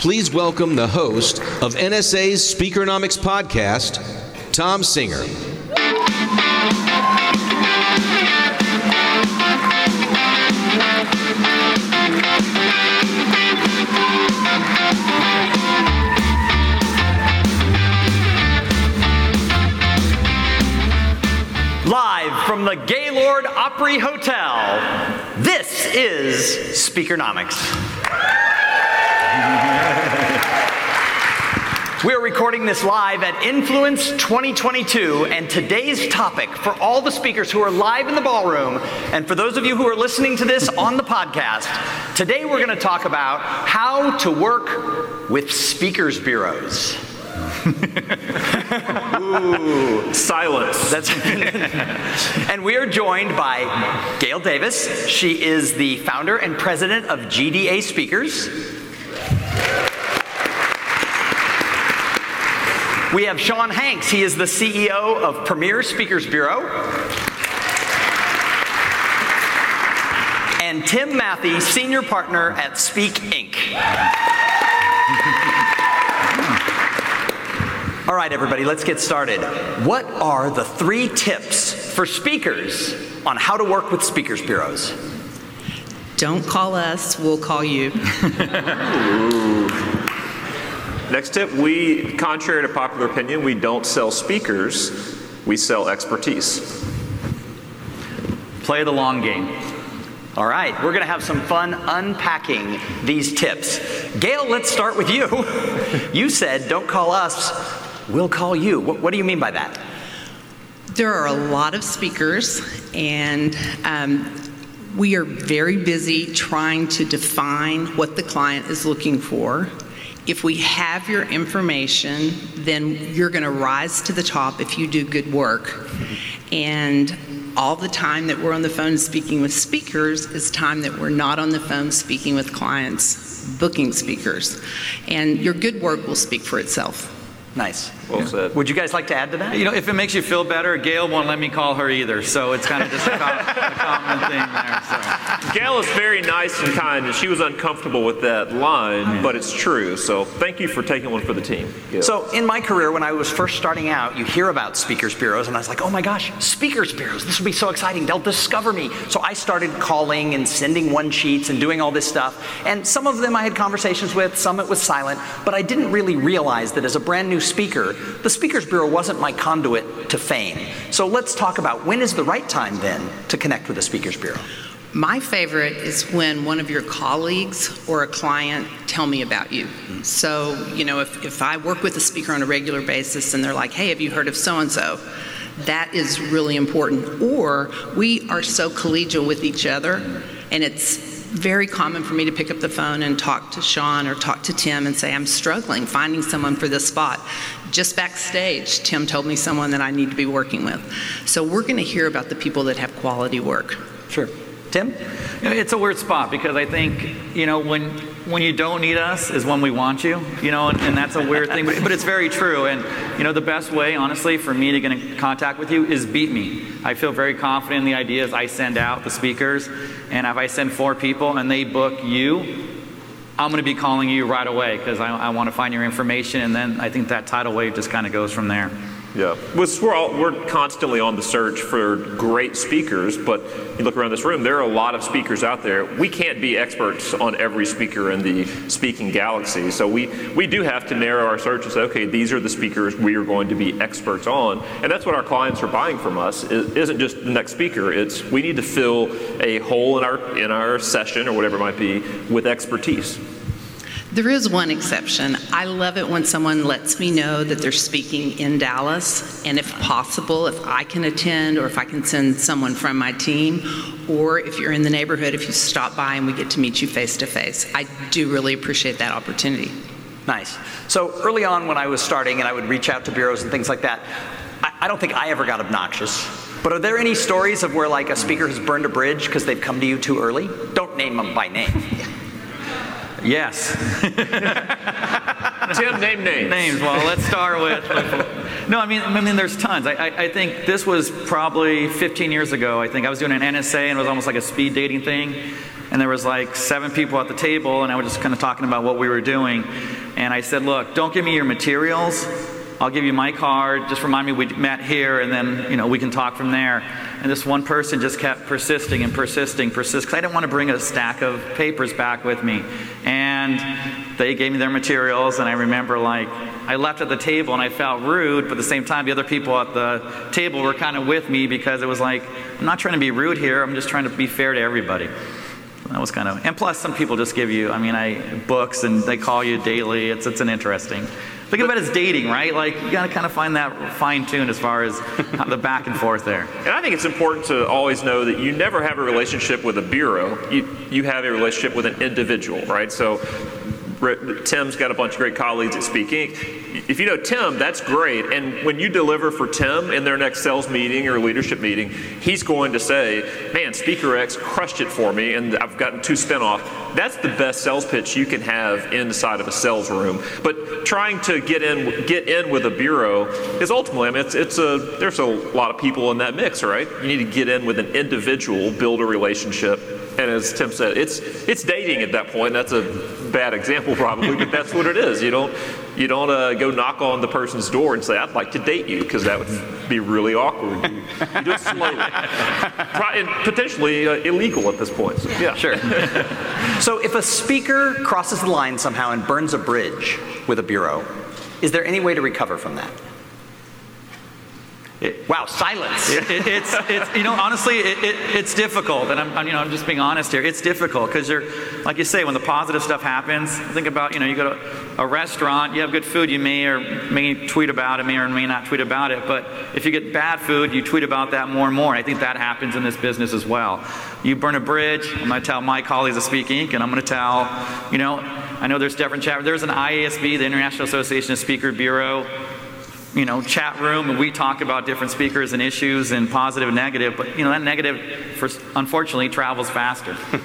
Please welcome the host of NSA's Speakernomics podcast, Tom Singer. Live from the Gaylord Opry Hotel, this is Speakernomics. We're recording this live at Influence 2022, and today's topic for all the speakers who are live in the ballroom, and for those of you who are listening to this on the podcast, today we're going to talk about how to work with speakers bureaus. Ooh, silence. That's and we are joined by Gail Davis. She is the founder and president of GDA Speakers. We have Sean Hanks. He is the CEO of Premier Speakers Bureau. And Tim Matthey, senior partner at Speak Inc. All right, everybody, let's get started. What are the three tips for speakers on how to work with speakers bureaus? Don't call us, we'll call you. Next tip we, contrary to popular opinion, we don't sell speakers, we sell expertise. Play the long game. All right, we're going to have some fun unpacking these tips. Gail, let's start with you. You said, don't call us, we'll call you. What, what do you mean by that? There are a lot of speakers, and um, we are very busy trying to define what the client is looking for. If we have your information, then you're going to rise to the top if you do good work. And all the time that we're on the phone speaking with speakers is time that we're not on the phone speaking with clients, booking speakers. And your good work will speak for itself. Nice. Well said. Would you guys like to add to that? You know, if it makes you feel better, Gail won't let me call her either, so it's kind of just a, com- a common thing there. So. Gail is very nice and kind, and she was uncomfortable with that line, but it's true. So thank you for taking one for the team. Gail. So, in my career, when I was first starting out, you hear about speakers bureaus, and I was like, oh my gosh, speakers bureaus, this will be so exciting. They'll discover me. So, I started calling and sending one sheets and doing all this stuff. And some of them I had conversations with, some it was silent, but I didn't really realize that as a brand new speaker, the Speakers Bureau wasn't my conduit to fame. So, let's talk about when is the right time then to connect with the Speakers Bureau? My favorite is when one of your colleagues or a client tell me about you. Mm-hmm. So, you know, if, if I work with a speaker on a regular basis and they're like, hey, have you heard of so and so? That is really important. Or we are so collegial with each other, and it's very common for me to pick up the phone and talk to Sean or talk to Tim and say, I'm struggling finding someone for this spot. Just backstage, Tim told me someone that I need to be working with. So we're going to hear about the people that have quality work. Sure. Tim? It's a weird spot because I think, you know, when when you don't need us is when we want you, you know, and, and that's a weird thing, but, but it's very true. And, you know, the best way, honestly, for me to get in contact with you is beat me. I feel very confident in the ideas I send out, the speakers, and if I send four people and they book you, I'm going to be calling you right away because I, I want to find your information, and then I think that tidal wave just kind of goes from there. Yeah, we're, all, we're constantly on the search for great speakers, but you look around this room, there are a lot of speakers out there. We can't be experts on every speaker in the speaking galaxy, so we, we do have to narrow our search and say, okay, these are the speakers we are going to be experts on, and that's what our clients are buying from us. It isn't just the next speaker; it's we need to fill a hole in our in our session or whatever it might be with expertise. There is one exception. I love it when someone lets me know that they're speaking in Dallas, and if possible, if I can attend or if I can send someone from my team, or if you're in the neighborhood, if you stop by and we get to meet you face to face. I do really appreciate that opportunity. Nice. So early on when I was starting and I would reach out to bureaus and things like that, I, I don't think I ever got obnoxious. But are there any stories of where like a speaker has burned a bridge because they've come to you too early? Don't name them by name. Yes. Tim, name names. Names. Well, let's start with. No, I mean, I mean, there's tons. I, I, I, think this was probably 15 years ago. I think I was doing an NSA, and it was almost like a speed dating thing. And there was like seven people at the table, and I was just kind of talking about what we were doing. And I said, "Look, don't give me your materials. I'll give you my card. Just remind me we met here, and then you know we can talk from there." And this one person just kept persisting and persisting, persisting, because I didn't want to bring a stack of papers back with me. And they gave me their materials, and I remember like I left at the table and I felt rude, but at the same time, the other people at the table were kind of with me because it was like, I'm not trying to be rude here, I'm just trying to be fair to everybody. That was kind of, and plus some people just give you, I mean, I books and they call you daily. It's it's an interesting. Think about it as dating, right? Like you got to kind of find that fine tune as far as the back and forth there. And I think it's important to always know that you never have a relationship with a bureau. You you have a relationship with an individual, right? So Tim's got a bunch of great colleagues at Speak Inc. If you know Tim, that's great. And when you deliver for Tim in their next sales meeting or leadership meeting, he's going to say, Man, Speaker X crushed it for me, and I've gotten two spinoff. That's the best sales pitch you can have inside of a sales room. But trying to get in get in with a bureau is ultimately, I mean, it's, it's a there's a lot of people in that mix, right? You need to get in with an individual, build a relationship, and as Tim said, it's it's dating at that point. That's a bad example probably, but that's what it is. You don't you don't uh, go knock on the person's door and say, "I'd like to date you," because that would be really awkward. You, you do it slowly, and potentially uh, illegal at this point. So, yeah, sure. so if a speaker crosses the line somehow and burns a bridge with a bureau, is there any way to recover from that? It, wow, silence. It, it, it's, it's, you know, honestly, it's difficult, and I'm, I'm, you know, I'm just being honest here. It's difficult because you're, like you say, when the positive stuff happens, think about, you know, you go to a restaurant, you have good food, you may or may tweet about it, may or may not tweet about it, but if you get bad food, you tweet about that more and more. And I think that happens in this business as well. You burn a bridge, I'm going to tell my colleagues at Speak Inc., and I'm going to tell, you know, I know there's different chat. There's an IASB, the International Association of Speaker Bureau you know, chat room and we talk about different speakers and issues and positive and negative, but you know, that negative, for, unfortunately, travels faster.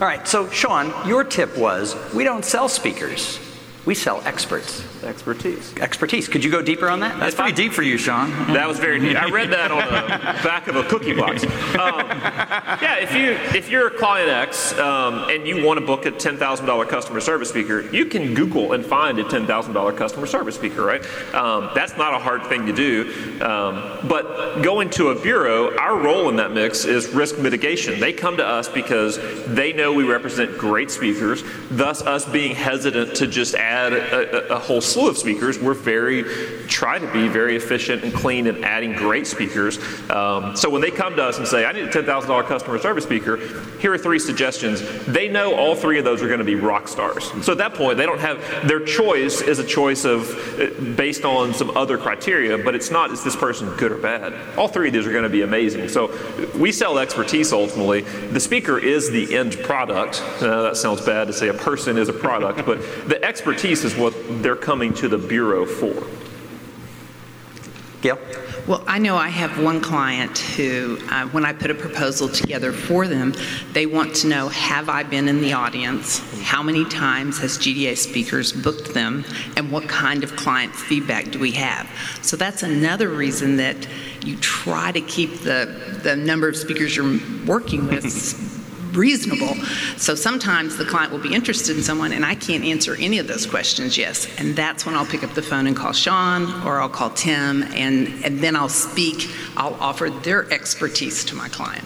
All right, so Sean, your tip was we don't sell speakers, we sell experts. Expertise. Expertise. Could you go deeper on that? That's pretty deep for you, Sean. That was very deep. I read that on the back of a cookie box. Um, yeah, if you if you're a client X um, and you want to book a ten thousand dollar customer service speaker, you can Google and find a ten thousand dollar customer service speaker. Right? Um, that's not a hard thing to do. Um, but going to a bureau, our role in that mix is risk mitigation. They come to us because they know we represent great speakers. Thus, us being hesitant to just add a, a, a whole slew of speakers. We're very, try to be very efficient and clean in adding great speakers. Um, so when they come to us and say, I need a $10,000 customer service speaker, here are three suggestions. They know all three of those are going to be rock stars. So at that point, they don't have, their choice is a choice of, uh, based on some other criteria, but it's not, is this person good or bad? All three of these are going to be amazing. So we sell expertise ultimately. The speaker is the end product. Uh, that sounds bad to say a person is a product, but the expertise is what they're coming coming to the Bureau for? Gail? Well, I know I have one client who, uh, when I put a proposal together for them, they want to know have I been in the audience? How many times has GDA speakers booked them? And what kind of client feedback do we have? So that's another reason that you try to keep the, the number of speakers you're working with reasonable. So sometimes the client will be interested in someone and I can't answer any of those questions, yes. And that's when I'll pick up the phone and call Sean or I'll call Tim and, and then I'll speak, I'll offer their expertise to my client.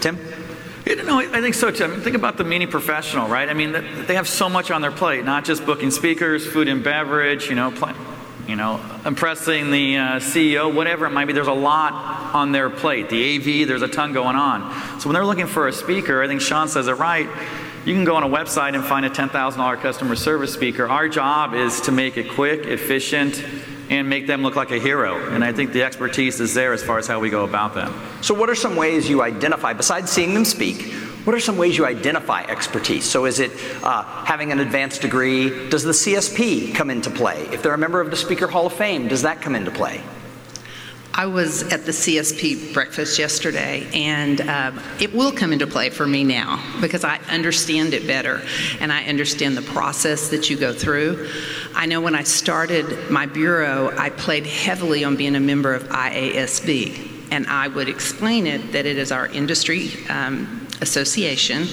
Tim? You know, I think so too. I mean, think about the meeting professional, right? I mean, they have so much on their plate, not just booking speakers, food and beverage, you know, you know, impressing the uh, CEO, whatever it might be. There's a lot on their plate. The AV, there's a ton going on. So when they're looking for a speaker, I think Sean says it right. You can go on a website and find a $10,000 customer service speaker. Our job is to make it quick, efficient, and make them look like a hero. And I think the expertise is there as far as how we go about that. So, what are some ways you identify, besides seeing them speak, what are some ways you identify expertise? So, is it uh, having an advanced degree? Does the CSP come into play? If they're a member of the Speaker Hall of Fame, does that come into play? I was at the CSP breakfast yesterday, and um, it will come into play for me now because I understand it better and I understand the process that you go through. I know when I started my bureau, I played heavily on being a member of IASB, and I would explain it that it is our industry. Um, association.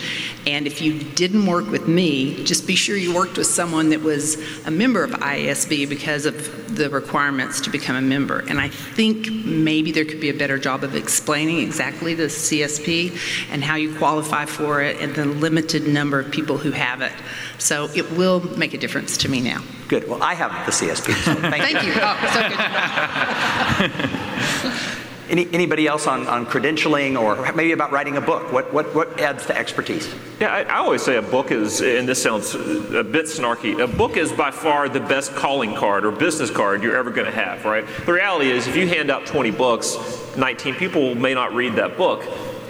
And if you didn't work with me, just be sure you worked with someone that was a member of IASB because of the requirements to become a member. And I think maybe there could be a better job of explaining exactly the CSP and how you qualify for it and the limited number of people who have it. So it will make a difference to me now. Good. Well, I have the CSP. So thank, thank you. you. Oh, so good. Any, anybody else on, on credentialing or maybe about writing a book? What, what, what adds to expertise? Yeah, I, I, always say a book is, and this sounds a bit snarky, a book is by far the best calling card or business card you're ever going to have, right? The reality is, if you hand out 20 books, 19 people may not read that book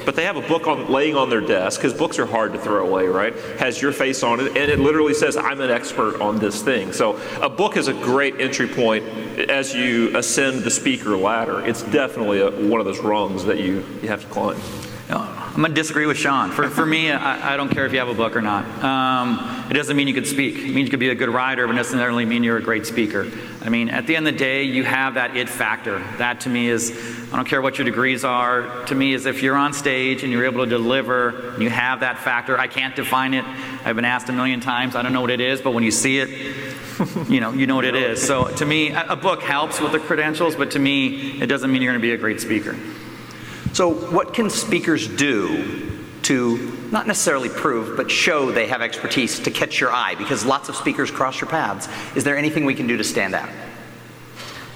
but they have a book on laying on their desk because books are hard to throw away, right? Has your face on it, and it literally says, "I'm an expert on this thing." So a book is a great entry point as you ascend the speaker ladder. It's definitely a, one of those rungs that you, you have to climb. I'm going to disagree with Sean. For, for me, I, I, don't care if you have a book or not. Um, it doesn't mean you could speak. It means you could be a good writer, but it doesn't necessarily mean you're a great speaker. I mean, at the end of the day, you have that it factor. That to me is, I don't care what your degrees are, to me is if you're on stage and you're able to deliver, you have that factor. I can't define it. I've been asked a million times. I don't know what it is, but when you see it, you know, you know what it is. So to me, a book helps with the credentials, but to me, it doesn't mean you're going to be a great speaker. So, what can speakers do to not necessarily prove, but show they have expertise to catch your eye? Because lots of speakers cross your paths. Is there anything we can do to stand out?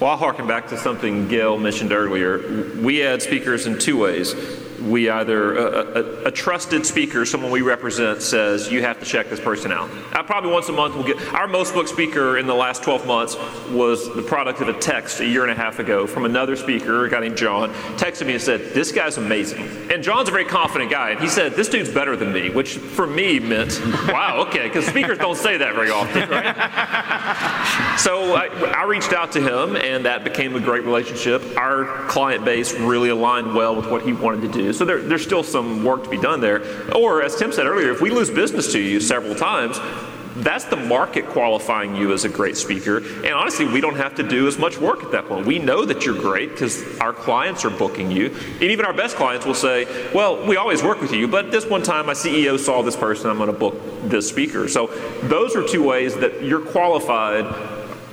Well, I'll harken back to something Gail mentioned earlier. We add speakers in two ways we either a, a, a, trusted speaker, someone we represent, says you have to check this person out. I probably once a month we'll get our most booked speaker in the last 12 months was the product of a text a year and a half ago from another speaker, a guy named John, texted me and said, "This guy's amazing." And John's a very confident guy, and he said, "This dude's better than me," which for me meant, "Wow, okay," because speakers don't say that very often, right? so I, I reached out to him, and that became a great relationship. Our client base really aligned well with what he wanted to do. So there, there's still some work to be done there. Or, as Tim said earlier, if we lose business to you several times, that's the market qualifying you as a great speaker. And honestly, we don't have to do as much work at that point. We know that you're great because our clients are booking you. And even our best clients will say, well, we always work with you, but this one time my CEO saw this person, I'm going to book this speaker. So those are two ways that you're qualified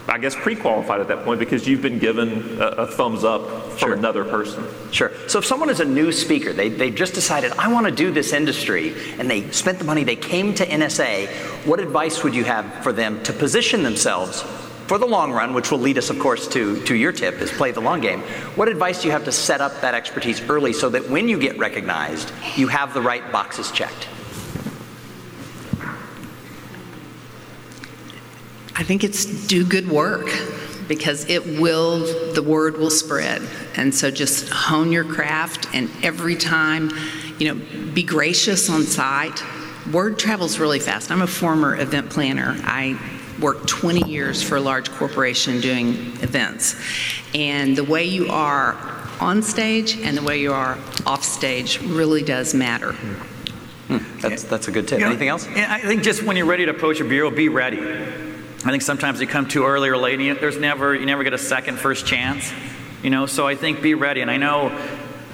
I guess, pre-qualified at that point because you've been given a, a thumbs up from sure. another person. Sure. So if someone is a new speaker, they, they just decided, I want to do this industry, and they spent the money, they came to NSA, what advice would you have for them to position themselves for the long run, which will lead us, of course, to, to your tip is play the long game. What advice do you have to set up that expertise early so that when you get recognized, you have the right boxes checked? I think it's do good work because it will, the word will spread. And so just hone your craft and every time, you know, be gracious on site. Word travels really fast. I'm a former event planner. I worked 20 years for a large corporation doing events. And the way you are on stage and the way you are off stage really does matter. Hmm. That's, that's a good tip. You know, Anything else? I think just when you're ready to approach a bureau, be ready. I think sometimes you come too early or late. There's never you never get a second, first chance. You know, so I think be ready. And I know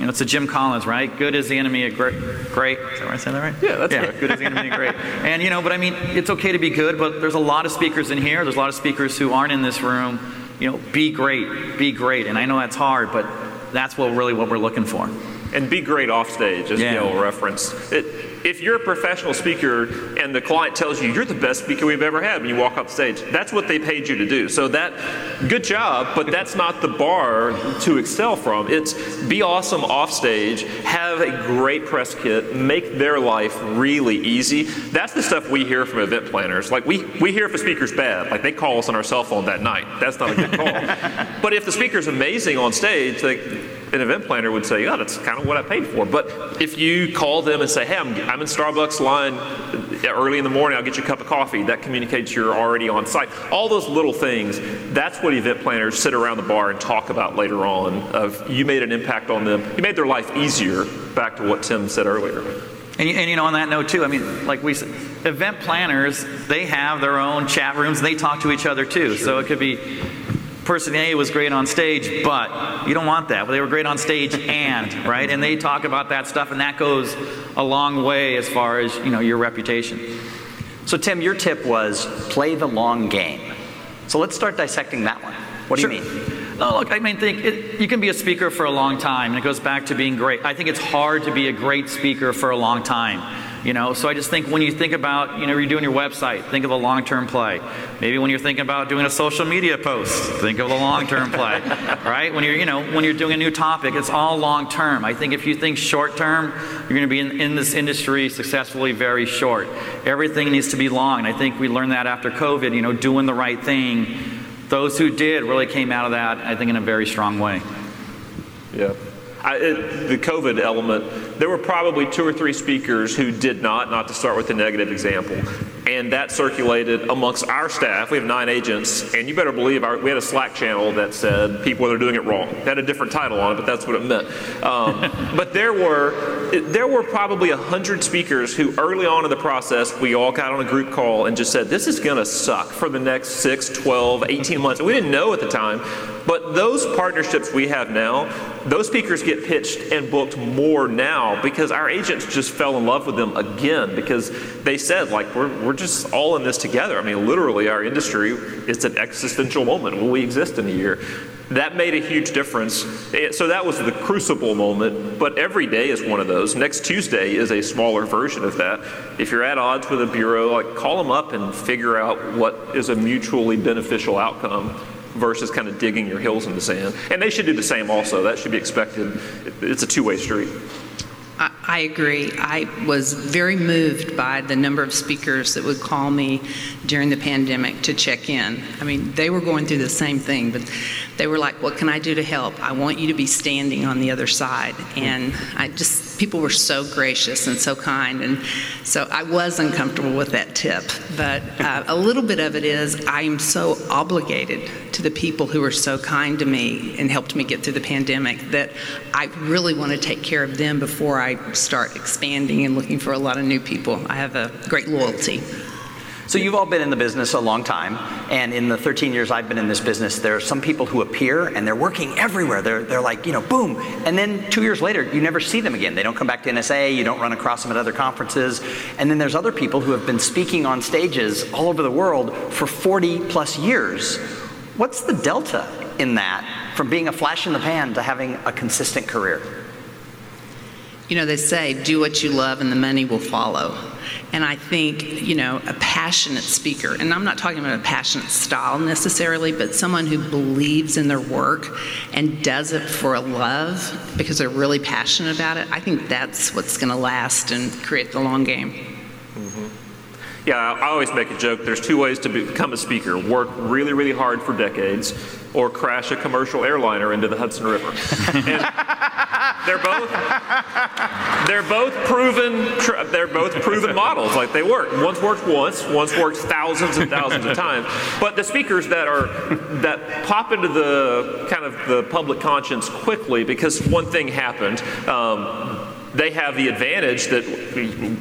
you know, it's a Jim Collins, right? Good is the enemy of great. Great. Is that right? I said that right? Yeah, that's yeah. right. Good is the enemy of great. And you know, but I mean, it's okay to be good, but there's a lot of speakers in here. There's a lot of speakers who aren't in this room. You know, be great, be great. And I know that's hard, but that's what really what we're looking for. And be great off stage, as Yeah. Gail referenced. It, if you're a professional speaker and the client tells you you're the best speaker we've ever had when you walk off stage, that's what they paid you to do. So that, good job, but that's not the bar to excel from. It's be awesome off stage, have a great press kit, make their life really easy. That's the stuff we hear from event planners. Like we, we hear if a speaker's bad, like they call us on our cell phone that night. That's not a good call. but if the speaker's amazing on stage, like an event planner would say, "Yeah, that's kind of what I paid for." But if you call them and say, "Hey, I'm, I'm in Starbucks line early in the morning. I'll get you a cup of coffee," that communicates you're already on site. All those little things. That's what event planners sit around the bar and talk about later on. Of you made an impact on them. You made their life easier. Back to what Tim said earlier. And, and you know, on that note too, I mean, like we said, event planners, they have their own chat rooms. They talk to each other too. So it could be person A was great on stage, but you don't want that. But they were great on stage and right, and they talk about that stuff, and that goes a long way as far as you know your reputation. So, Tim, your tip was play the long game. So, let's start dissecting that one. What do you mean? No, look, I mean, think it, you can be a speaker for a long time, and it goes back to being great. I think it's hard to be a great speaker for a long time. You know, so I just think when you think about, you know, you're doing your website, think of a long-term play. Maybe when you're thinking about doing a social media post, think of a long-term play, right? When you're, you know, when you're doing a new topic, it's all long-term. I think if you think short-term, you're going to be in, in this industry successfully very short. Everything needs to be long, and I think we learned that after COVID. You know, doing the right thing. Those who did really came out of that, I think, in a very strong way. Yeah. I, it, the COVID element, there were probably two or three speakers who did not, not to start with the negative example. And that circulated amongst our staff. We have nine agents, and you better believe our, we had a Slack channel that said people that are doing it wrong. It had a different title on it, but that's what it meant. Um, but there were, there were probably a hundred speakers who early on in the process, we all got on a group call and just said, this is going to suck for the next 6, 12, 18 months. And we didn't know at the time, but those partnerships we have now, those speakers get pitched and booked more now because our agents just fell in love with them again because they said, like, we're, we're just all in this together. I mean, literally, our industry is an existential moment. Will we exist in a year? That made a huge difference. Eh, So that was the crucible moment, but every day is one of those. Next Tuesday is a smaller version of that. If you're at odds with a bureau, like call them up and figure out what is a mutually beneficial outcome versus kind of digging your heels in the sand. And they should do the same also. That should be expected. It's a two-way street. I, I agree. I was very moved by the number of speakers that would call me during the pandemic to check in. I mean, they were going through the same thing, but they were like, What can I do to help? I want you to be standing on the other side. And I just, people were so gracious and so kind. And so I was uncomfortable with that tip. But uh, a little bit of it is I am so obligated to the people who were so kind to me and helped me get through the pandemic that I really want to take care of them before I start expanding and looking for a lot of new people. I have a great loyalty. So you've all been in the business a long time, and in the 13 years I've been in this business, there are some people who appear and they're working everywhere. They're, they're like, you know, boom, and then two years later, you never see them again. They don't come back to NSA, you don't run across them at other conferences. And then there's other people who have been speaking on stages all over the world for 40 plus years. What's the delta in that from being a flash in the pan to having a consistent career? You know, they say, do what you love and the money will follow. And I think, you know, a passionate speaker, and I'm not talking about a passionate style necessarily, but someone who believes in their work and does it for a love because they're really passionate about it, I think that's what's going to last and create the long game. Mm-hmm. Yeah, I always make a joke. There's two ways to become a speaker work really, really hard for decades, or crash a commercial airliner into the Hudson River. and they're both they're both proven they're both proven models like they work one's worked once one's worked thousands and thousands of times but the speakers that are that pop into the kind of the public conscience quickly because one thing happened um, they have the advantage that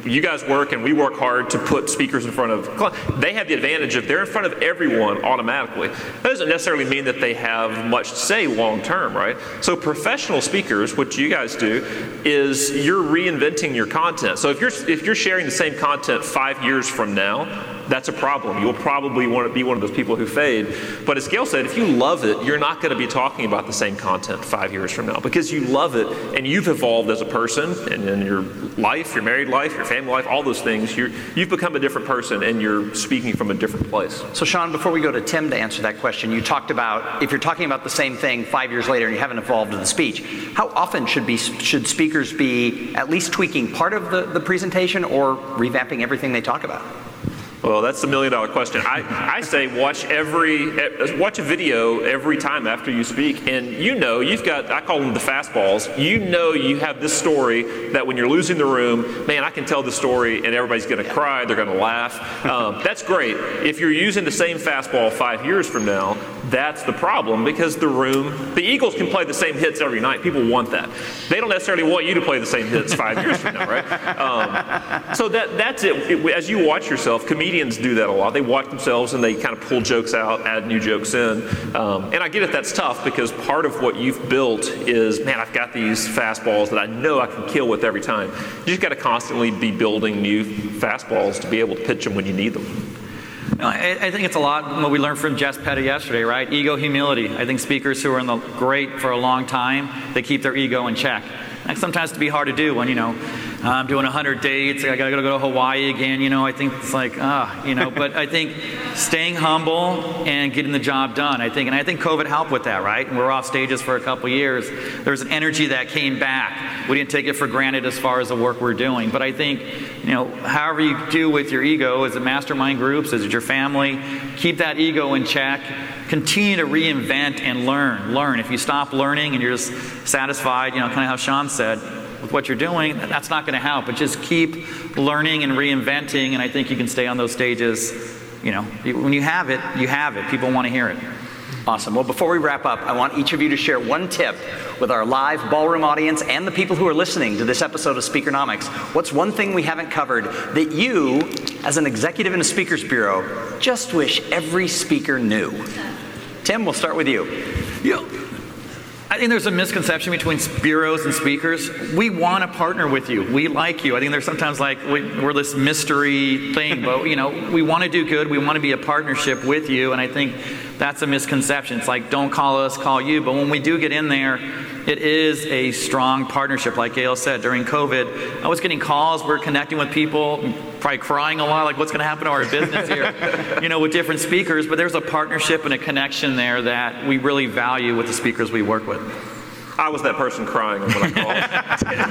you guys work and we work hard to put speakers in front of. They have the advantage of they're in front of everyone automatically. That doesn't necessarily mean that they have much to say long term, right? So professional speakers, what you guys do, is you're reinventing your content. So if you're if you're sharing the same content five years from now, that's a problem. You'll probably want to be one of those people who fade. But as Gail said, if you love it, you're not going to be talking about the same content five years from now because you love it and you've evolved as a person and in your life, your married life, your family life, all those things. you have become a different person and you're speaking from a different place. So, Sean, before we go to Tim to answer that question, you talked about if you're talking about the same thing five years later and you haven't evolved in the speech, how often should be should speakers be at least tweaking part of the, the presentation or revamping everything they talk about? Well, that's the million dollar question. I, I say watch every watch a video every time after you speak, and you know you've got I call them the fastballs. You know you have this story that when you're losing the room, man, I can tell the story, and everybody's going to cry, they're going to laugh. Um, that's great. If you're using the same fastball five years from now, that's the problem because the room, the Eagles can play the same hits every night. People want that. They don't necessarily want you to play the same hits five years from now, right? Um, so that that's it. it. As you watch yourself, comedians do that a lot. They watch themselves and they kind of pull jokes out, add new jokes in. Um, and I get it, that's tough because part of what you've built is, man, I've got these fastballs that I know I can kill with every time. You just got to constantly be building new fastballs to be able to pitch them when you need them. I, think it's a lot what we learned from Jess Petty yesterday, right? Ego humility. I think speakers who are in the great for a long time, they keep their ego in check. That sometimes to be hard to do when, you know, I'm doing 100 dates. I gotta go to Hawaii again. You know, I think it's like, ah, you know. But I think staying humble and getting the job done. I think, and I think COVID helped with that, right? And we're off stages for a couple years. There's an energy that came back. We didn't take it for granted as far as the work we're doing. But I think, you know, however you do with your ego, is it mastermind groups, is it your family? Keep that ego in check continue to reinvent and learn. Learn. If you stop learning and you're just satisfied, you know, kind of how Sean said, with what you're doing, that's not going to help. But just keep learning and reinventing, and I think you can stay on those stages. You know, when you have it, you have it. People want to hear it. Awesome. Well, before we wrap up, I want each of you to share one tip with our live ballroom audience and the people who are listening to this episode of Speakernomics. What's one thing we haven't covered that you, as an executive in a speakers bureau, just wish every speaker knew? Tim, we'll start with you. Yeah. I think there's a misconception between bureaus and speakers. We want to partner with you. We like you. I think there's sometimes like we, are this mystery thing, but you know, we want to do good. We want to be a partnership with you, and I think that's a misconception. It's like don't call us, call you. But when we do get in there, it is a strong partnership. Like Gail said, during COVID, I was getting calls. We're connecting with people, probably crying a lot, like what's going to happen to our business here, you know, with different speakers. But there's a partnership and a connection there that we really value with the speakers we work with. I was that person crying when I called.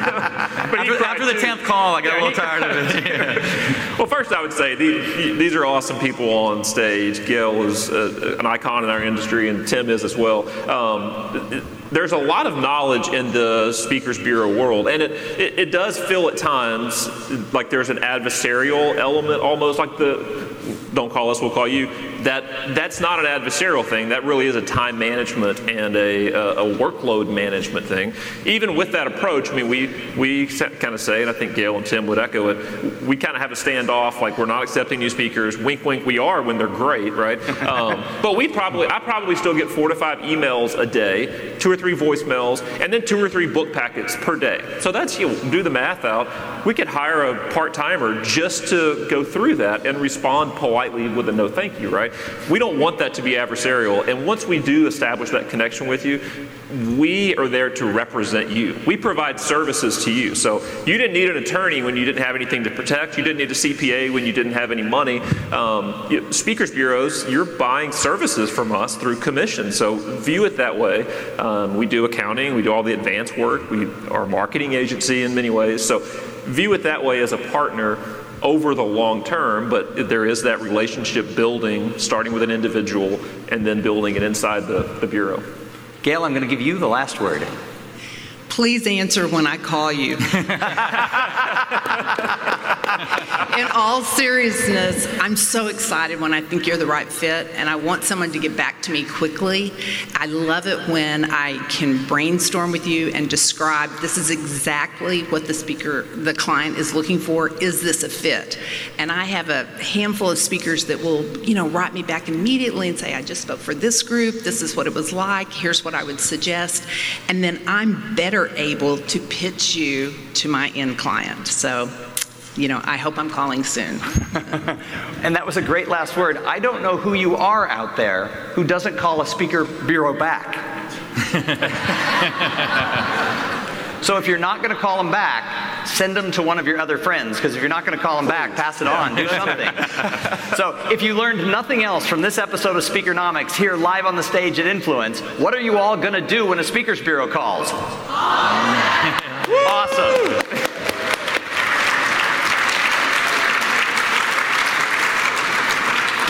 but after, after the tenth call, I got yeah, a little tired of it. well, first I would say these, these, are awesome people on stage. Gail is uh, an icon in our industry, and Tim is as well. Um, there's a lot of knowledge in the Speakers Bureau world, and it, it, it does feel at times like there's an adversarial element, almost like the don't call us, we'll call you. That that's not an adversarial thing. That really is a time management and a, a, workload management thing. Even with that approach, I mean, we we kind of say, and I think Gail and Tim would echo it. We kind of have a standoff, like we're not accepting new speakers. Wink, wink. We are when they're great, right? Um, but we probably, I probably still get four to five emails a day, two or three voicemails, and then two or three book packets per day. So that's you know, do the math out. We could hire a part timer just to go through that and respond politely with a no thank you, right? We don't want that to be adversarial. And once we do establish that connection with you, we are there to represent you. We provide services to you. So you didn't need an attorney when you didn't have anything to protect. You didn't need a CPA when you didn't have any money. Um, you, speakers bureaus, you're buying services from us through commission. So view it that way. Um, we do accounting. We do all the advanced work. We are a marketing agency in many ways. So view it that way as a partner over the long term, but there is that relationship building, starting with an individual and then building it inside the, the Bureau. Gail, I'm going to give you the last word. Please answer when I call you. in all seriousness, I'm so excited when I think you're the right fit, and I want someone to get back to me quickly. I love it when I can brainstorm with you and describe this is exactly what the speaker, the client is looking for. Is this a fit? And I have a handful of speakers that will, you know, write me back immediately and say, I just spoke for this group. This is what it was like. Here's what I would suggest. And then I'm better able to pitch you to my end client. So you know, I hope I'm calling soon. and that was a great last word. I don't know who you are out there who doesn't call a speaker bureau back. so if you're not going to call them back, send them to one of your other friends, because if you're not going to call them back, pass it on, do something. so if you learned nothing else from this episode of Speakernomics here live on the stage at Influence, what are you all going to do when a speakers bureau calls? awesome.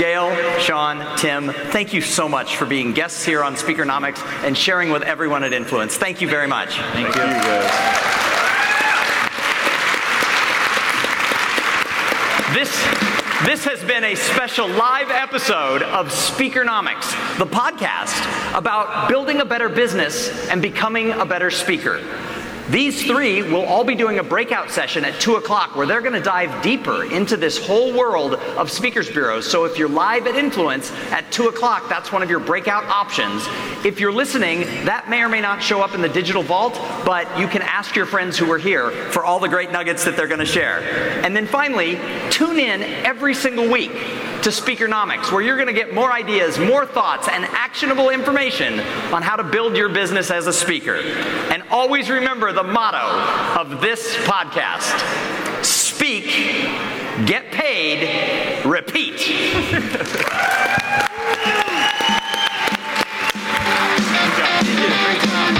Gail, Sean, Tim, thank you so much for being guests here on Speakernomics and sharing with everyone at Influence. Thank you very much. Thank, you. guys. This this has been a special live episode of Speakernomics, the podcast about building a better business and becoming a better speaker. These three will all be doing a breakout session at 2 o'clock where they're going to dive deeper into this whole world of speakers bureaus. So if you're live at Influence at 2 o'clock, that's one of your breakout options. If you're listening, that may or may not show up in the digital vault, but you can ask your friends who are here for all the great nuggets that they're going to share. And then finally, tune in every single week to Speakernomics, where you're going to get more ideas, more thoughts, and actionable information on how to build your business as a speaker. And always remember the motto of this podcast speak, get paid, repeat.